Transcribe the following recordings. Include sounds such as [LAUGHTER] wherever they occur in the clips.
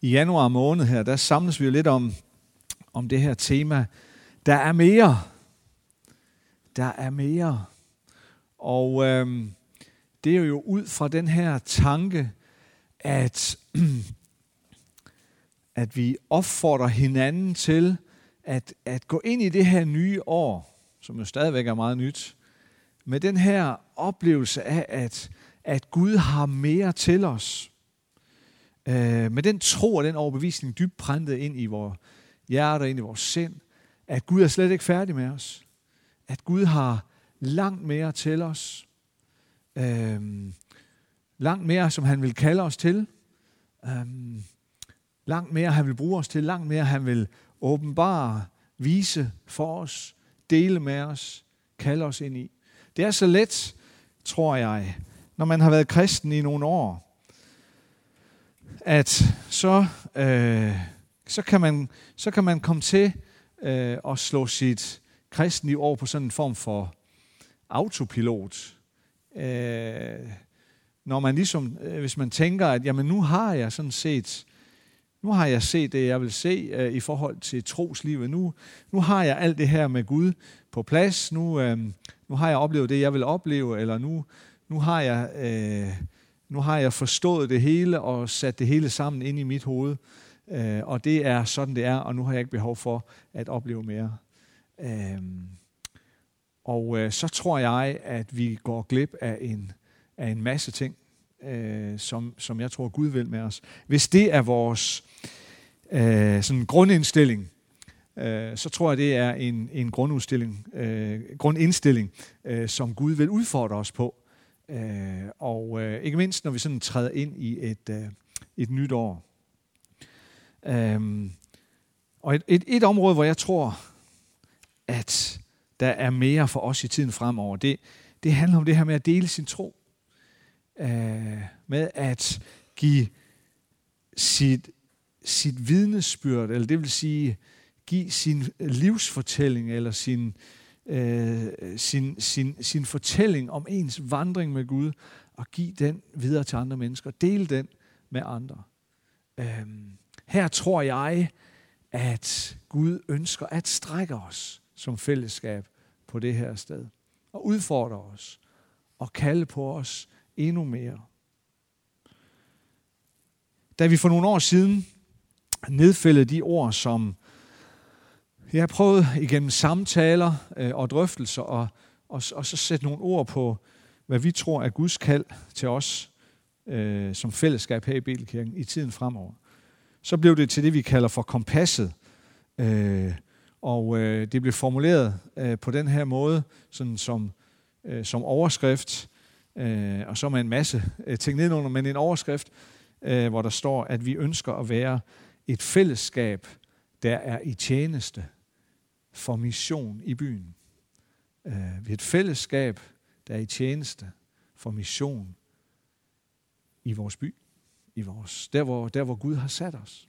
i januar måned her, der samles vi jo lidt om, om det her tema. Der er mere. Der er mere. Og øh, det er jo ud fra den her tanke, at, [CLEARS THROAT] at vi opfordrer hinanden til at, at gå ind i det her nye år, som jo stadigvæk er meget nyt, med den her oplevelse af, at, at Gud har mere til os. Øh, med den tro og den overbevisning dybt præntet ind i vores hjerte, ind i vores sind, at Gud er slet ikke færdig med os. At Gud har langt mere til os. Øh, langt mere, som han vil kalde os til. Øh, langt mere, han vil bruge os til. Langt mere, han vil åbenbare, vise for os, dele med os, kalde os ind i. Det er så let, tror jeg, når man har været kristen i nogle år, at så, øh, så, kan, man, så kan man komme til øh, at slå sit kristenliv over på sådan en form for autopilot. Øh, når man ligesom, øh, hvis man tænker, at jamen nu har jeg sådan set, nu har jeg set det, jeg vil se øh, i forhold til troslivet. Nu, nu har jeg alt det her med Gud på plads. Nu, øh, nu har jeg oplevet det, jeg vil opleve, eller nu, nu, har jeg, øh, nu har jeg forstået det hele og sat det hele sammen ind i mit hoved. Øh, og det er sådan, det er, og nu har jeg ikke behov for at opleve mere. Øh, og øh, så tror jeg, at vi går glip af en, af en masse ting, øh, som, som jeg tror, Gud vil med os. Hvis det er vores øh, sådan grundindstilling, øh, så tror jeg, det er en, en grundudstilling, øh, grundindstilling, øh, som Gud vil udfordre os på. Øh, og øh, ikke mindst, når vi sådan træder ind i et, øh, et nyt år. Øhm, og et, et, et område, hvor jeg tror, at der er mere for os i tiden fremover, det, det handler om det her med at dele sin tro. Øh, med at give sit, sit vidnesbyrd, eller det vil sige, give sin livsfortælling eller sin, øh, sin, sin, sin fortælling om ens vandring med Gud, og give den videre til andre mennesker. Del den med andre. Øh, her tror jeg, at Gud ønsker at strække os som fællesskab på det her sted. Og udfordre os. Og kalde på os endnu mere. Da vi for nogle år siden nedfældede de ord, som jeg har prøvet igennem samtaler øh, og drøftelser og, og, og så sætte nogle ord på, hvad vi tror er Guds kald til os øh, som fællesskab her i Bibelkirken i tiden fremover. Så blev det til det, vi kalder for kompasset. Øh, og øh, det blev formuleret øh, på den her måde, sådan som, øh, som overskrift, øh, og så med en masse øh, ting nedenunder, men en overskrift, øh, hvor der står, at vi ønsker at være et fællesskab, der er i tjeneste for mission i byen. Øh, vi er et fællesskab, der er i tjeneste for mission i vores by, i vores, der, hvor, der hvor Gud har sat os.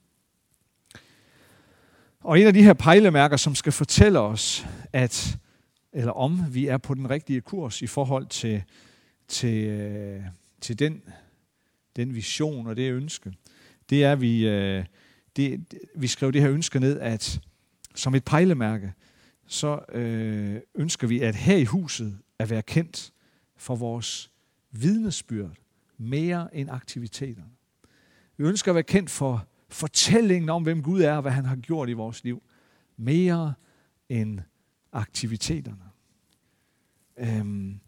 Og en af de her pejlemærker, som skal fortælle os, at, eller om vi er på den rigtige kurs i forhold til, til, øh, til den, den vision og det ønske, det er, at vi, øh, det, vi skrev det her ønske ned, at som et pejlemærke, så øh, ønsker vi, at her i huset at være kendt for vores vidnesbyrd mere end aktiviteterne. Vi ønsker at være kendt for fortællingen om, hvem Gud er og hvad han har gjort i vores liv. Mere end aktiviteterne. Øhm,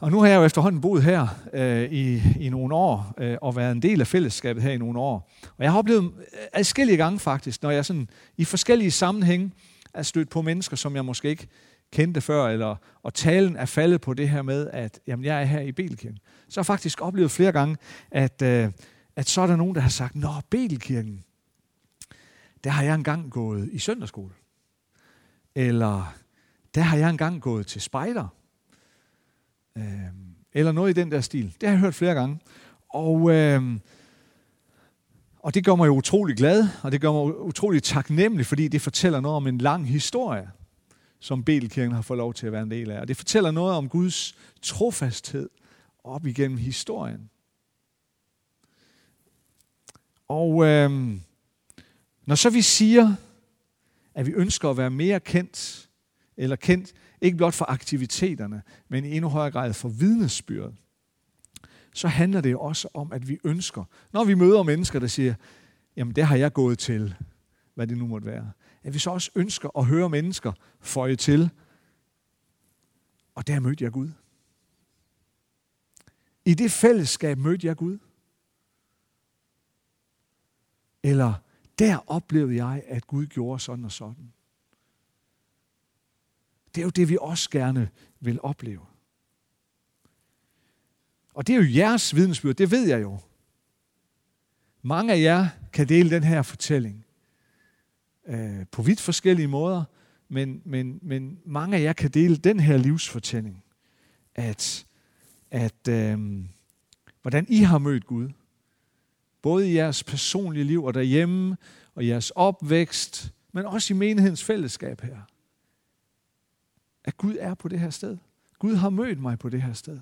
og nu har jeg jo efterhånden boet her øh, i, i nogle år, øh, og været en del af fællesskabet her i nogle år. Og jeg har oplevet øh, adskillige gange faktisk, når jeg sådan i forskellige sammenhænge er stødt på mennesker, som jeg måske ikke kendte før, eller, og talen er faldet på det her med, at jamen, jeg er her i Belkirken. Så har jeg faktisk oplevet flere gange, at, øh, at så er der nogen, der har sagt, Nå, Belkirken, der har jeg engang gået i søndagsskole. Eller der har jeg engang gået til spejder. Øh, eller noget i den der stil. Det har jeg hørt flere gange. Og, øh, og det gør mig jo utrolig glad, og det gør mig utrolig taknemmelig, fordi det fortæller noget om en lang historie, som Betelkirken har fået lov til at være en del af. Og det fortæller noget om Guds trofasthed op igennem historien. Og øh, når så vi siger, at vi ønsker at være mere kendt, eller kendt ikke blot for aktiviteterne, men i endnu højere grad for vidnesbyrdet. så handler det også om, at vi ønsker, når vi møder mennesker, der siger, jamen det har jeg gået til, hvad det nu måtte være, at vi så også ønsker at høre mennesker føje til, og der mødte jeg Gud. I det fællesskab mødte jeg Gud. Eller der oplevede jeg, at Gud gjorde sådan og sådan. Det er jo det, vi også gerne vil opleve. Og det er jo jeres vidensbyrd, det ved jeg jo. Mange af jer kan dele den her fortælling øh, på vidt forskellige måder, men, men, men mange af jer kan dele den her livsfortælling, at, at øh, hvordan I har mødt Gud, både i jeres personlige liv og derhjemme, og jeres opvækst, men også i menighedens fællesskab her. At Gud er på det her sted. Gud har mødt mig på det her sted.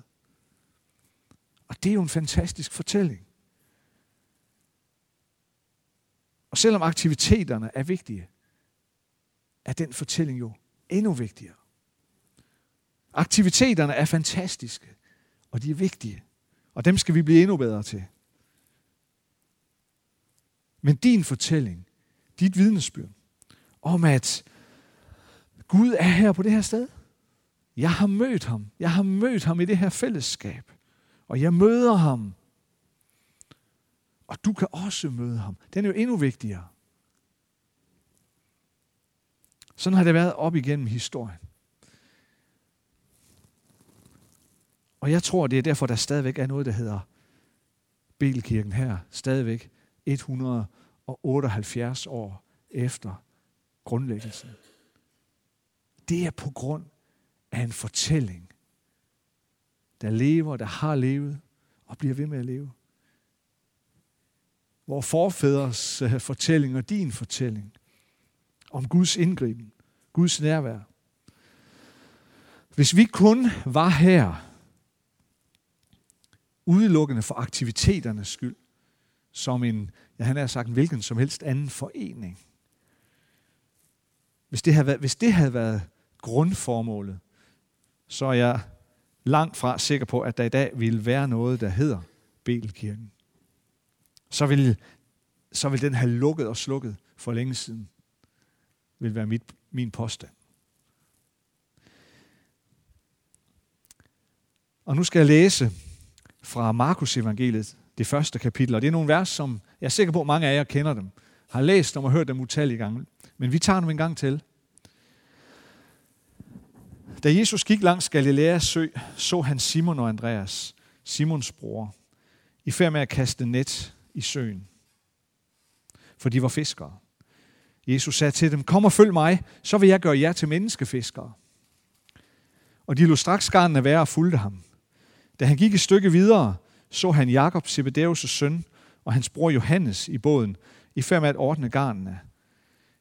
Og det er jo en fantastisk fortælling. Og selvom aktiviteterne er vigtige, er den fortælling jo endnu vigtigere. Aktiviteterne er fantastiske, og de er vigtige, og dem skal vi blive endnu bedre til. Men din fortælling, dit vidnesbyrd om, at Gud er her på det her sted. Jeg har mødt ham. Jeg har mødt ham i det her fællesskab. Og jeg møder ham. Og du kan også møde ham. Den er jo endnu vigtigere. Sådan har det været op igennem historien. Og jeg tror, det er derfor, der stadigvæk er noget, der hedder Belkirken her. Stadigvæk 178 år efter grundlæggelsen. Det er på grund af en fortælling, der lever, der har levet og bliver ved med at leve. Vores forfædres øh, fortælling og din fortælling om Guds indgriben, Guds nærvær. Hvis vi kun var her udelukkende for aktiviteternes skyld, som en, ja, han har sagt, en hvilken som helst anden forening. Hvis det, havde været, hvis det havde været grundformålet, så er jeg langt fra sikker på, at der i dag ville være noget, der hedder Belkirken. Så vil, så vil den have lukket og slukket for længe siden, vil være mit, min påstand. Og nu skal jeg læse fra Markus evangeliet, det første kapitel. Og det er nogle vers, som jeg er sikker på, at mange af jer kender dem. Har læst dem og hørt dem utallige gange. Men vi tager dem en gang til. Da Jesus gik langs Galileas sø, så han Simon og Andreas, Simons bror, i færd med at kaste net i søen. For de var fiskere. Jesus sagde til dem, kom og følg mig, så vil jeg gøre jer til menneskefiskere. Og de lå straks garnene være og fulgte ham. Da han gik et stykke videre, så han Jakob, Zebedeus' søn, og hans bror Johannes i båden, i færd med at ordne garnene.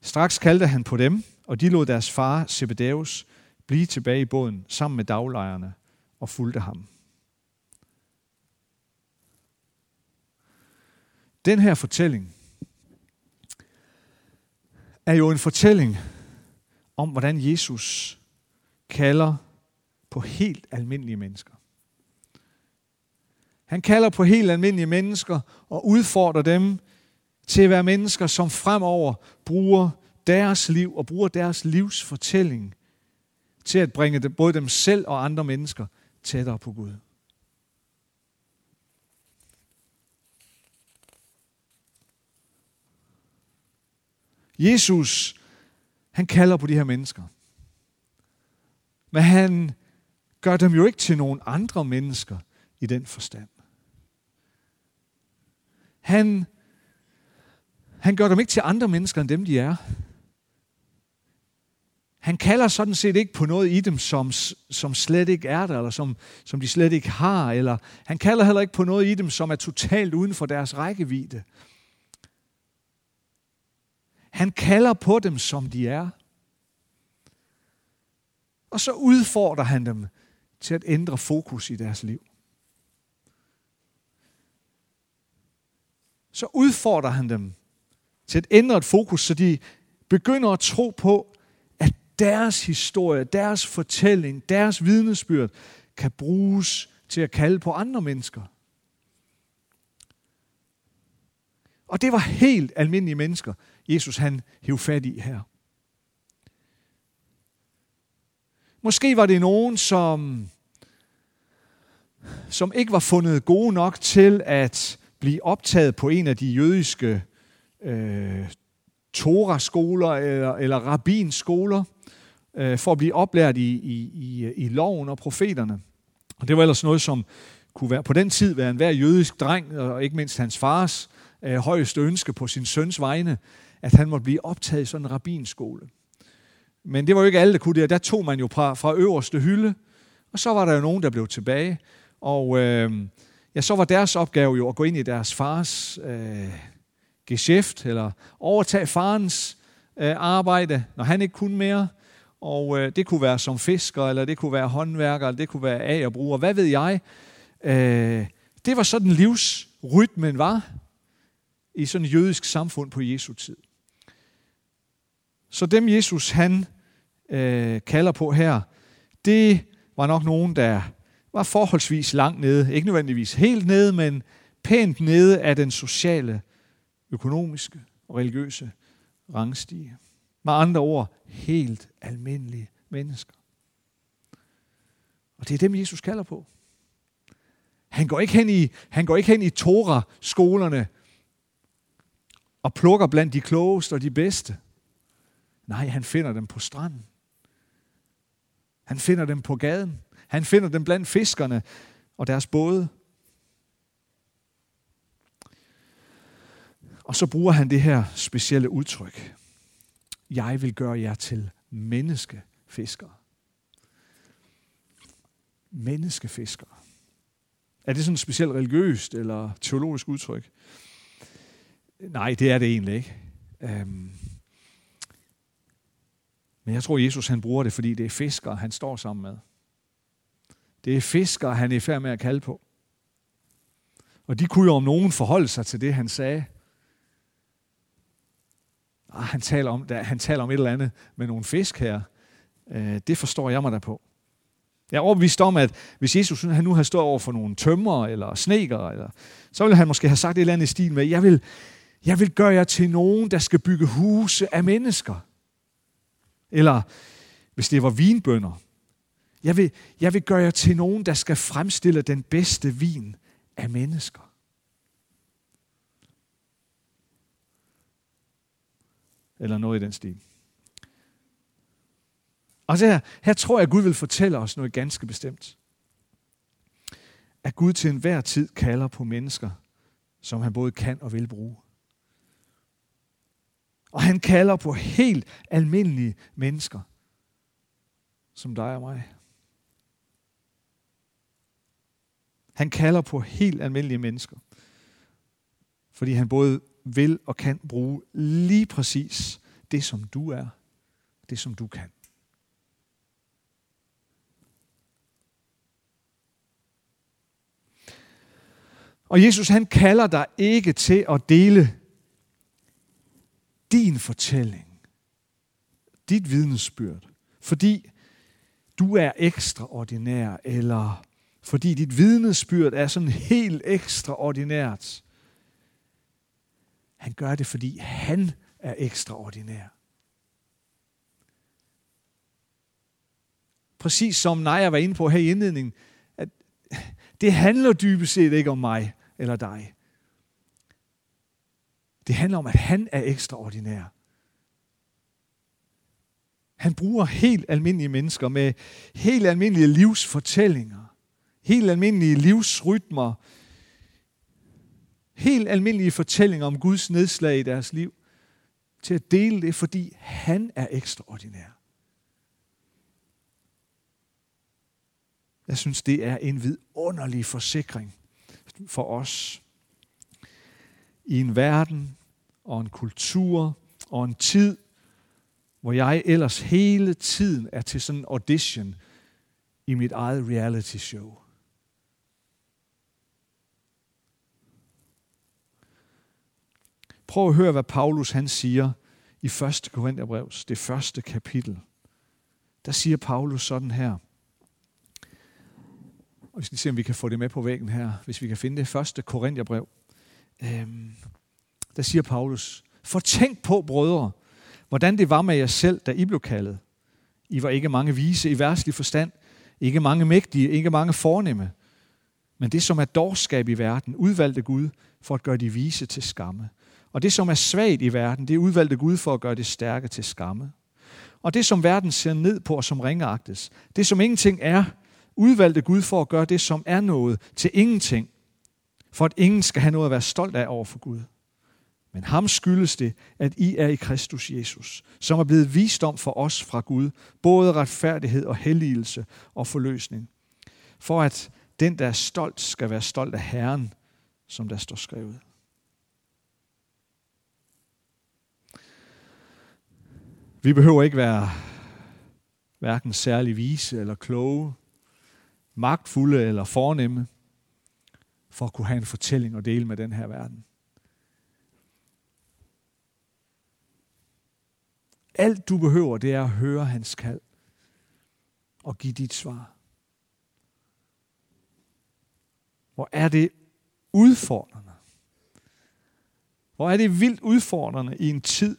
Straks kaldte han på dem, og de lod deres far, Zebedeus, blive tilbage i båden sammen med daglejerne og fulgte ham. Den her fortælling er jo en fortælling om, hvordan Jesus kalder på helt almindelige mennesker. Han kalder på helt almindelige mennesker og udfordrer dem til at være mennesker, som fremover bruger deres liv og bruger deres livs fortælling til at bringe både dem selv og andre mennesker tættere på Gud. Jesus, han kalder på de her mennesker. Men han gør dem jo ikke til nogen andre mennesker i den forstand. Han, han gør dem ikke til andre mennesker end dem, de er. Han kalder sådan set ikke på noget i dem, som, som slet ikke er der, eller som, som de slet ikke har. Eller han kalder heller ikke på noget i dem, som er totalt uden for deres rækkevidde. Han kalder på dem, som de er. Og så udfordrer han dem til at ændre fokus i deres liv. så udfordrer han dem til at ændre et fokus, så de begynder at tro på, deres historie, deres fortælling, deres vidnesbyrd kan bruges til at kalde på andre mennesker. Og det var helt almindelige mennesker, Jesus han hævde fat i her. Måske var det nogen, som, som ikke var fundet gode nok til at blive optaget på en af de jødiske øh, Torah-skoler eller, eller rabbinskoler øh, for at blive oplært i, i, i, i loven og profeterne. Og det var ellers noget, som kunne være, på den tid være enhver jødisk dreng, og ikke mindst hans fars øh, højeste ønske på sin søns vegne, at han måtte blive optaget i sådan en rabbinskole. Men det var jo ikke alle, der kunne det, der tog man jo fra, fra øverste hylde, og så var der jo nogen, der blev tilbage, og øh, ja, så var deres opgave jo at gå ind i deres fars øh, geschæft, eller overtage farens øh, arbejde, når han ikke kunne mere, og øh, det kunne være som fisker, eller det kunne være håndværker, eller det kunne være agerbruger, hvad ved jeg. Øh, det var sådan livsrytmen var i sådan et jødisk samfund på Jesu tid. Så dem Jesus han øh, kalder på her, det var nok nogen, der var forholdsvis langt nede. Ikke nødvendigvis helt nede, men pænt nede af den sociale, økonomiske og religiøse rangstige. Med andre ord, helt almindelige mennesker. Og det er dem, Jesus kalder på. Han går ikke hen i, han går ikke hen i Torah-skolerne og plukker blandt de klogeste og de bedste. Nej, han finder dem på stranden. Han finder dem på gaden. Han finder dem blandt fiskerne og deres både. Og så bruger han det her specielle udtryk. Jeg vil gøre jer til menneskefiskere. Menneskefiskere. Er det sådan et specielt religiøst eller teologisk udtryk? Nej, det er det egentlig ikke. Øhm. Men jeg tror, Jesus han bruger det, fordi det er fiskere, han står sammen med. Det er fiskere, han er i færd med at kalde på. Og de kunne jo om nogen forholde sig til det, han sagde. Ah, han, taler om, han taler om et eller andet med nogle fisk her. Øh, det forstår jeg mig da på. Jeg er overbevist om, at hvis Jesus han nu havde stået over for nogle tømmer eller sneker, eller, så ville han måske have sagt et eller andet i stil med, jeg vil, jeg vil gøre jer til nogen, der skal bygge huse af mennesker. Eller hvis det var vinbønder, jeg vil, jeg vil gøre jer til nogen, der skal fremstille den bedste vin af mennesker. Eller noget i den stil. Og så her, her tror jeg, at Gud vil fortælle os noget ganske bestemt. At Gud til enhver tid kalder på mennesker, som han både kan og vil bruge. Og han kalder på helt almindelige mennesker, som dig og mig. Han kalder på helt almindelige mennesker, fordi han både vil og kan bruge lige præcis det, som du er, det, som du kan. Og Jesus han kalder dig ikke til at dele din fortælling, dit vidnesbyrd, fordi du er ekstraordinær, eller fordi dit vidnesbyrd er sådan helt ekstraordinært. Han gør det, fordi han er ekstraordinær. Præcis som Naja var inde på her i indledningen, at det handler dybest set ikke om mig eller dig. Det handler om, at han er ekstraordinær. Han bruger helt almindelige mennesker med helt almindelige livsfortællinger, helt almindelige livsrytmer, helt almindelige fortællinger om Guds nedslag i deres liv, til at dele det, fordi han er ekstraordinær. Jeg synes, det er en vidunderlig forsikring for os i en verden og en kultur og en tid, hvor jeg ellers hele tiden er til sådan en audition i mit eget reality show. Prøv at høre, hvad Paulus han siger i 1. Korintherbrevs, det første kapitel. Der siger Paulus sådan her. Og vi skal se, om vi kan få det med på væggen her, hvis vi kan finde det første Korintherbrev. Øhm, der siger Paulus, for tænk på, brødre, hvordan det var med jer selv, da I blev kaldet. I var ikke mange vise i værtslig forstand, ikke mange mægtige, ikke mange fornemme. Men det, som er dårskab i verden, udvalgte Gud for at gøre de vise til skamme. Og det, som er svagt i verden, det udvalgte Gud for at gøre det stærke til skamme. Og det, som verden ser ned på og som ringeagtes, det, som ingenting er, udvalgte Gud for at gøre det, som er noget, til ingenting, for at ingen skal have noget at være stolt af over for Gud. Men ham skyldes det, at I er i Kristus Jesus, som er blevet visdom for os fra Gud, både retfærdighed og helligelse og forløsning. For at den, der er stolt, skal være stolt af Herren, som der står skrevet. Vi behøver ikke være hverken særlig vise eller kloge, magtfulde eller fornemme, for at kunne have en fortælling og dele med den her verden. Alt du behøver, det er at høre hans kald og give dit svar. Hvor er det udfordrende. Hvor er det vildt udfordrende i en tid,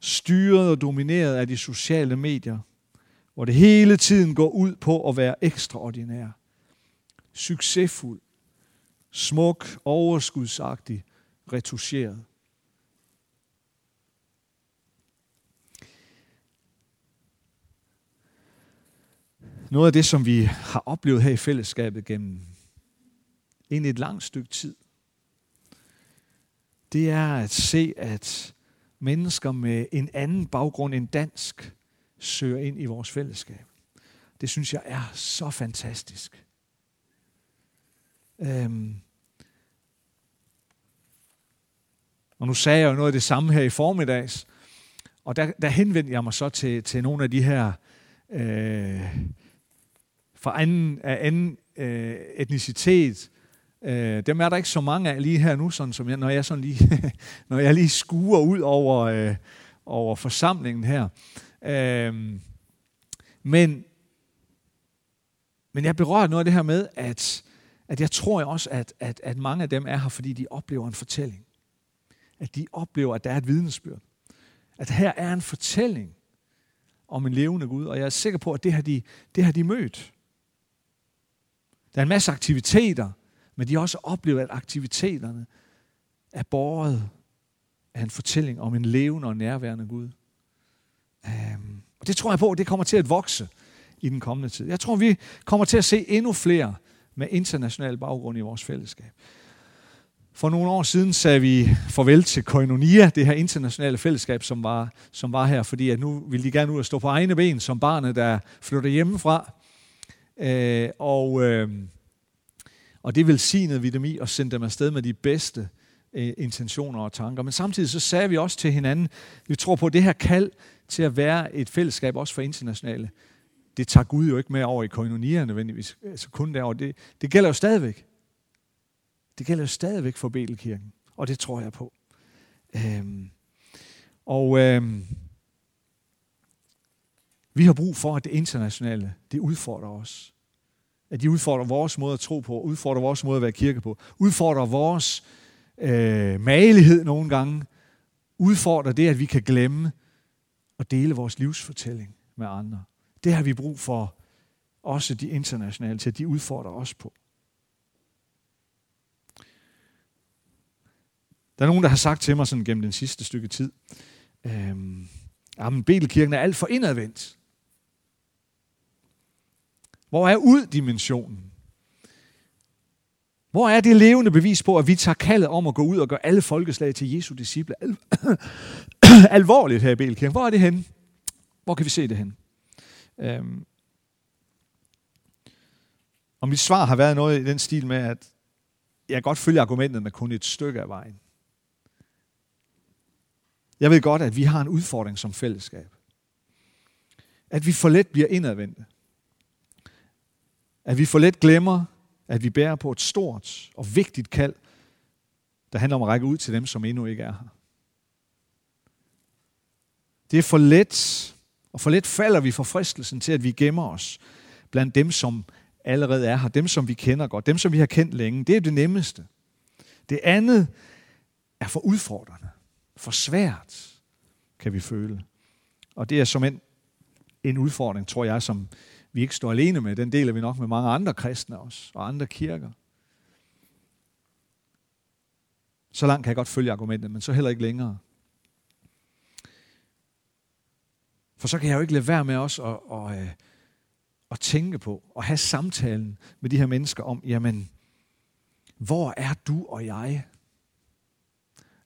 styret og domineret af de sociale medier, hvor det hele tiden går ud på at være ekstraordinær, succesfuld, smuk, overskudsagtig, retuscheret. Noget af det, som vi har oplevet her i fællesskabet gennem en et langt stykke tid, det er at se, at mennesker med en anden baggrund end dansk søger ind i vores fællesskab. Det synes jeg er så fantastisk. Øhm. Og nu sagde jeg jo noget af det samme her i formiddags, og der, der henvendte jeg mig så til, til nogle af de her øh, fra anden, af anden øh, etnicitet. Øh, dem er der ikke så mange af lige her nu, sådan som jeg, når jeg sådan lige, [LAUGHS] når jeg lige skuer ud over, øh, over forsamlingen her. Øh, men, men jeg berører noget af det her med, at, at jeg tror også, at, at, at mange af dem er her, fordi de oplever en fortælling. At de oplever, at der er et vidnesbyrd. At her er en fortælling om en levende Gud, og jeg er sikker på, at det har de, det har de mødt. Der er en masse aktiviteter, men de har også oplevet, at aktiviteterne er båret af en fortælling om en levende og nærværende Gud. Um, og det tror jeg på, at det kommer til at vokse i den kommende tid. Jeg tror, vi kommer til at se endnu flere med international baggrund i vores fællesskab. For nogle år siden sagde vi farvel til Koinonia, det her internationale fællesskab, som var, som var her, fordi at nu ville de gerne ud og stå på egne ben som barnet, der flytter hjemmefra. Øh, og, øh, og det velsignede vi dem i og sendte dem afsted med de bedste øh, intentioner og tanker. Men samtidig så sagde vi også til hinanden, vi tror på, at det her kald til at være et fællesskab også for internationale, det tager Gud jo ikke med over i koinonierne nødvendigvis, altså kun derovre. Det, det gælder jo stadigvæk. Det gælder jo stadigvæk for Betelkirken, og det tror jeg på. Øhm, og øhm, vi har brug for, at det internationale, det udfordrer os. At de udfordrer vores måde at tro på, udfordrer vores måde at være kirke på, udfordrer vores øh, magelighed nogle gange, udfordrer det, at vi kan glemme at dele vores livsfortælling med andre. Det har vi brug for, også de internationale, til at de udfordrer os på. Der er nogen, der har sagt til mig sådan gennem den sidste stykke tid, øh, jamen Betelkirken er alt for indadvendt. Hvor er ud-dimensionen? Hvor er det levende bevis på, at vi tager kaldet om at gå ud og gøre alle folkeslag til Jesu disciple al- [COUGHS] alvorligt her i Belkirken? Hvor er det henne? Hvor kan vi se det hen? Øhm. Og mit svar har været noget i den stil med, at jeg godt følger argumentet med kun et stykke af vejen. Jeg ved godt, at vi har en udfordring som fællesskab. At vi for let bliver indadvendte. At vi for let glemmer, at vi bærer på et stort og vigtigt kald der handler om at række ud til dem, som endnu ikke er her. Det er for let, og for let falder vi for fristelsen til, at vi gemmer os blandt dem, som allerede er her, dem, som vi kender godt, dem, som vi har kendt længe. Det er det nemmeste. Det andet er for udfordrende, for svært, kan vi føle. Og det er som en, en udfordring, tror jeg, som vi ikke står alene med. Den deler vi nok med mange andre kristne også, og andre kirker. Så langt kan jeg godt følge argumentet, men så heller ikke længere. For så kan jeg jo ikke lade være med os at, at, at, at tænke på og have samtalen med de her mennesker om, jamen, hvor er du og jeg,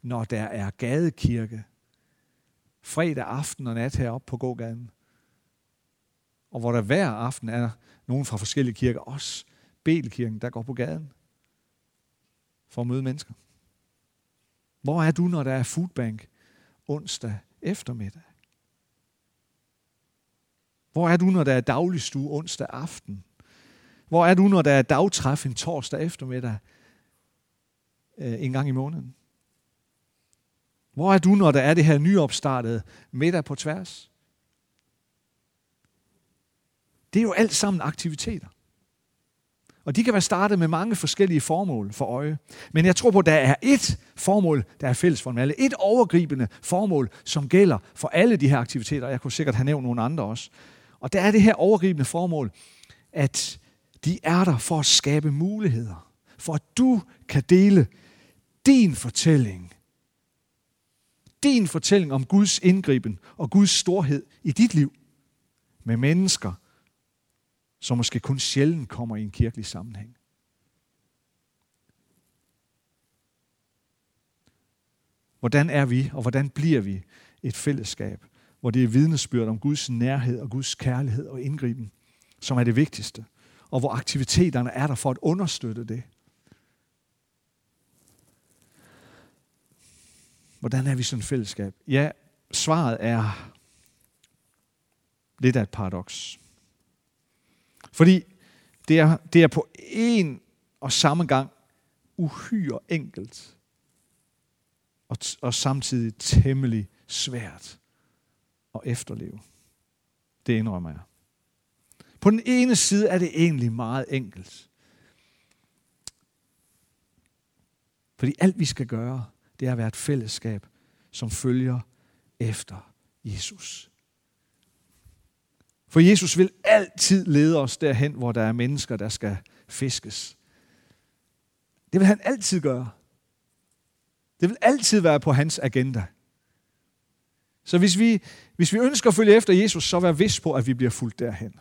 når der er gadekirke fredag aften og nat heroppe på gågaden? Og hvor der hver aften er nogen fra forskellige kirker, også Belkirken, der går på gaden for at møde mennesker. Hvor er du, når der er foodbank onsdag eftermiddag? Hvor er du, når der er dagligstue onsdag aften? Hvor er du, når der er dagtræf en torsdag eftermiddag øh, en gang i måneden? Hvor er du, når der er det her nyopstartede middag på tværs? Det er jo alt sammen aktiviteter. Og de kan være startet med mange forskellige formål for øje. Men jeg tror på, at der er et formål, der er fælles for dem alle. Et overgribende formål, som gælder for alle de her aktiviteter. Jeg kunne sikkert have nævnt nogle andre også. Og der er det her overgribende formål, at de er der for at skabe muligheder. For at du kan dele din fortælling. Din fortælling om Guds indgriben og Guds storhed i dit liv med mennesker, som måske kun sjældent kommer i en kirkelig sammenhæng. Hvordan er vi, og hvordan bliver vi et fællesskab, hvor det er vidnesbyrd om Guds nærhed og Guds kærlighed og indgriben, som er det vigtigste, og hvor aktiviteterne er der for at understøtte det. Hvordan er vi sådan et fællesskab? Ja, svaret er lidt af et paradoks. Fordi det er, det er på en og samme gang uhyre enkelt og, og samtidig temmelig svært at efterleve. Det indrømmer jeg. På den ene side er det egentlig meget enkelt. Fordi alt vi skal gøre, det er at være et fællesskab, som følger efter Jesus. For Jesus vil altid lede os derhen, hvor der er mennesker, der skal fiskes. Det vil han altid gøre. Det vil altid være på hans agenda. Så hvis vi, hvis vi ønsker at følge efter Jesus, så vær vis på, at vi bliver fuldt derhen.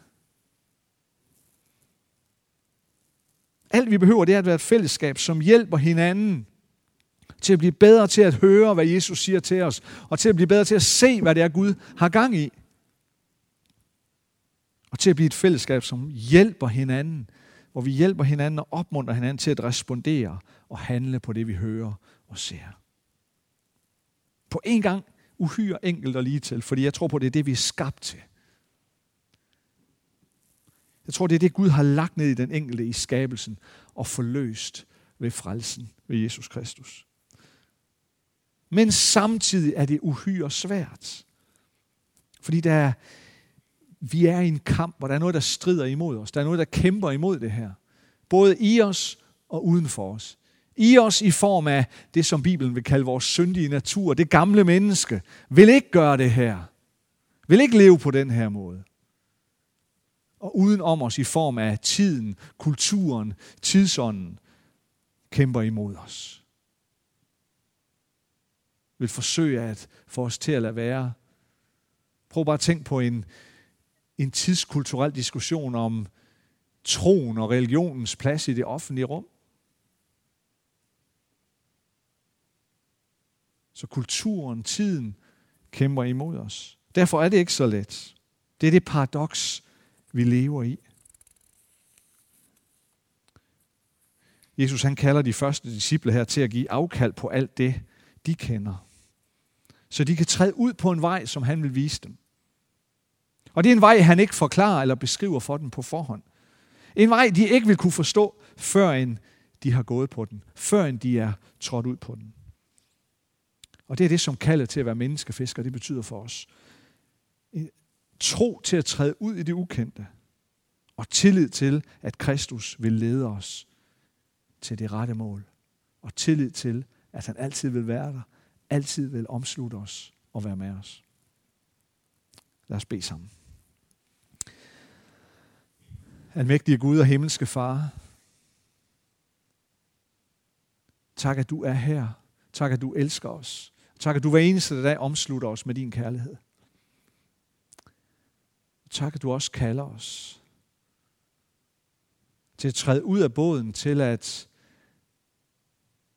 Alt vi behøver, det er at være et fællesskab, som hjælper hinanden til at blive bedre til at høre, hvad Jesus siger til os, og til at blive bedre til at se, hvad det er, Gud har gang i. Og til at blive et fællesskab, som hjælper hinanden, hvor vi hjælper hinanden og opmuntrer hinanden til at respondere og handle på det, vi hører og ser. På en gang uhyre enkelt og lige til, fordi jeg tror på, det er det, vi er skabt til. Jeg tror, det er det, Gud har lagt ned i den enkelte i skabelsen og forløst ved frelsen ved Jesus Kristus. Men samtidig er det uhyre svært. Fordi der er, vi er i en kamp, hvor der er noget, der strider imod os. Der er noget, der kæmper imod det her. Både i os og uden for os. I os i form af det, som Bibelen vil kalde vores syndige natur. Det gamle menneske vil ikke gøre det her. Vil ikke leve på den her måde. Og uden om os i form af tiden, kulturen, tidsånden, kæmper imod os. Vil forsøge at få os til at lade være. Prøv bare at tænke på en, en tidskulturel diskussion om troen og religionens plads i det offentlige rum. Så kulturen, tiden kæmper imod os. Derfor er det ikke så let. Det er det paradoks, vi lever i. Jesus han kalder de første disciple her til at give afkald på alt det, de kender. Så de kan træde ud på en vej, som han vil vise dem. Og det er en vej, han ikke forklarer eller beskriver for dem på forhånd. En vej, de ikke vil kunne forstå, før end de har gået på den, før end de er trådt ud på den. Og det er det, som kaldet til at være menneskefisker, det betyder for os. Tro til at træde ud i det ukendte, og tillid til, at Kristus vil lede os til det rette mål. Og tillid til, at han altid vil være der, altid vil omslutte os og være med os. Lad os bede sammen. Almægtige Gud og himmelske Far, tak at du er her. Tak at du elsker os. Tak at du hver eneste dag omslutter os med din kærlighed. Tak at du også kalder os til at træde ud af båden, til at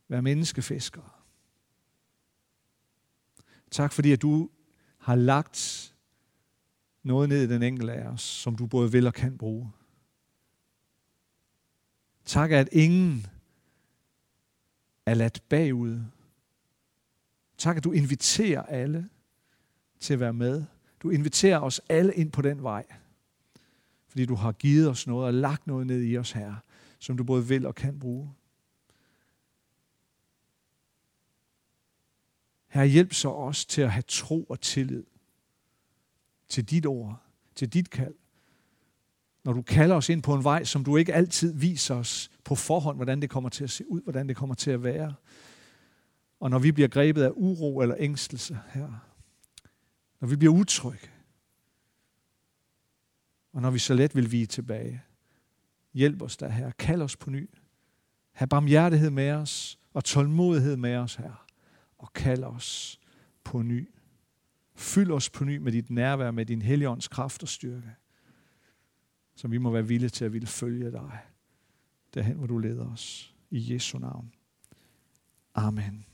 være menneskefiskere. Tak fordi, at du har lagt noget ned i den enkelte af os, som du både vil og kan bruge. Tak, at ingen er ladt bagud. Tak, at du inviterer alle til at være med. Du inviterer os alle ind på den vej. Fordi du har givet os noget og lagt noget ned i os her, som du både vil og kan bruge. Her hjælp så os til at have tro og tillid til dit ord, til dit kald. Når du kalder os ind på en vej, som du ikke altid viser os på forhånd, hvordan det kommer til at se ud, hvordan det kommer til at være. Og når vi bliver grebet af uro eller ængstelse her, når vi bliver utrygge, og når vi så let vil vige tilbage, hjælp os der her. Kald os på ny. Ha' barmhjertighed med os og tålmodighed med os her. Og kald os på ny. Fyld os på ny med dit nærvær, med din helligånds kraft og styrke. Så vi må være villige til at ville følge dig. Derhen, hvor du leder os. I Jesu navn. Amen.